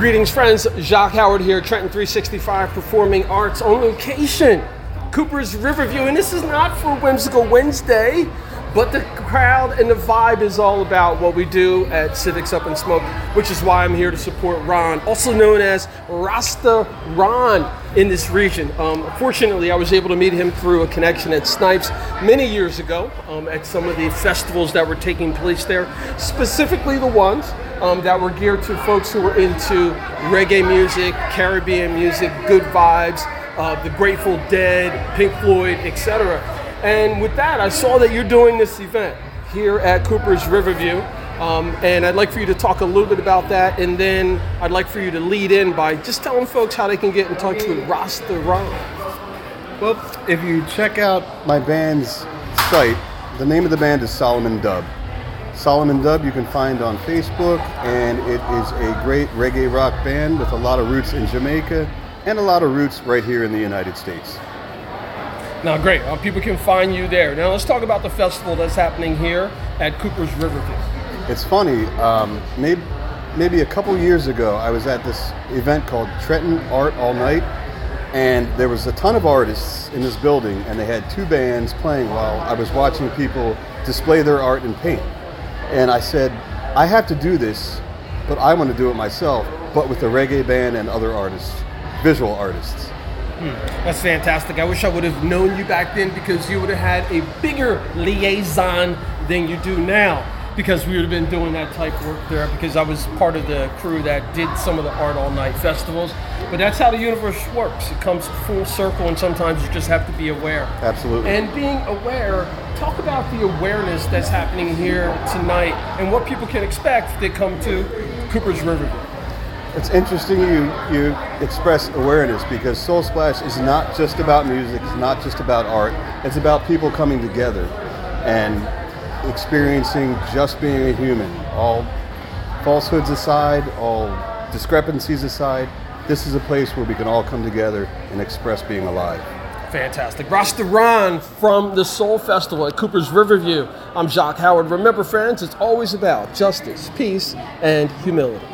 Greetings, friends. Jacque Howard here, Trenton 365 Performing Arts on location, Cooper's Riverview. And this is not for Whimsical Wednesday, but the crowd and the vibe is all about what we do at Civics Up in Smoke, which is why I'm here to support Ron, also known as Rasta Ron in this region. Um, fortunately, I was able to meet him through a connection at Snipes many years ago um, at some of the festivals that were taking place there, specifically the ones um, that were geared to folks who were into reggae music, Caribbean music, good vibes, uh, the Grateful Dead, Pink Floyd, etc. And with that, I saw that you're doing this event here at Cooper's Riverview. Um, and I'd like for you to talk a little bit about that, and then I'd like for you to lead in by just telling folks how they can get in touch with Rasta Ron. Well, if you check out my band's site, the name of the band is Solomon Dub. Solomon Dub you can find on Facebook, and it is a great reggae rock band with a lot of roots in Jamaica and a lot of roots right here in the United States. Now, great. Uh, people can find you there. Now, let's talk about the festival that's happening here at Cooper's Riverview. It's funny, um, maybe, maybe a couple years ago, I was at this event called Trenton Art All Night, and there was a ton of artists in this building, and they had two bands playing while I was watching people display their art and paint. And I said, I have to do this, but I want to do it myself, but with a reggae band and other artists, visual artists. Hmm, that's fantastic. I wish I would have known you back then because you would have had a bigger liaison than you do now because we would have been doing that type work there because I was part of the crew that did some of the art all night festivals. But that's how the universe works. It comes full circle and sometimes you just have to be aware. Absolutely. And being aware, talk about the awareness that's happening here tonight and what people can expect if they come to Cooper's River. It's interesting you you express awareness because Sol Splash is not just about music, it's not just about art. It's about people coming together and experiencing just being a human. All falsehoods aside, all discrepancies aside, this is a place where we can all come together and express being alive. Fantastic. Rasta Ron from the Sol Festival at Cooper's Riverview. I'm Jacque Howard. Remember, friends, it's always about justice, peace, and humility.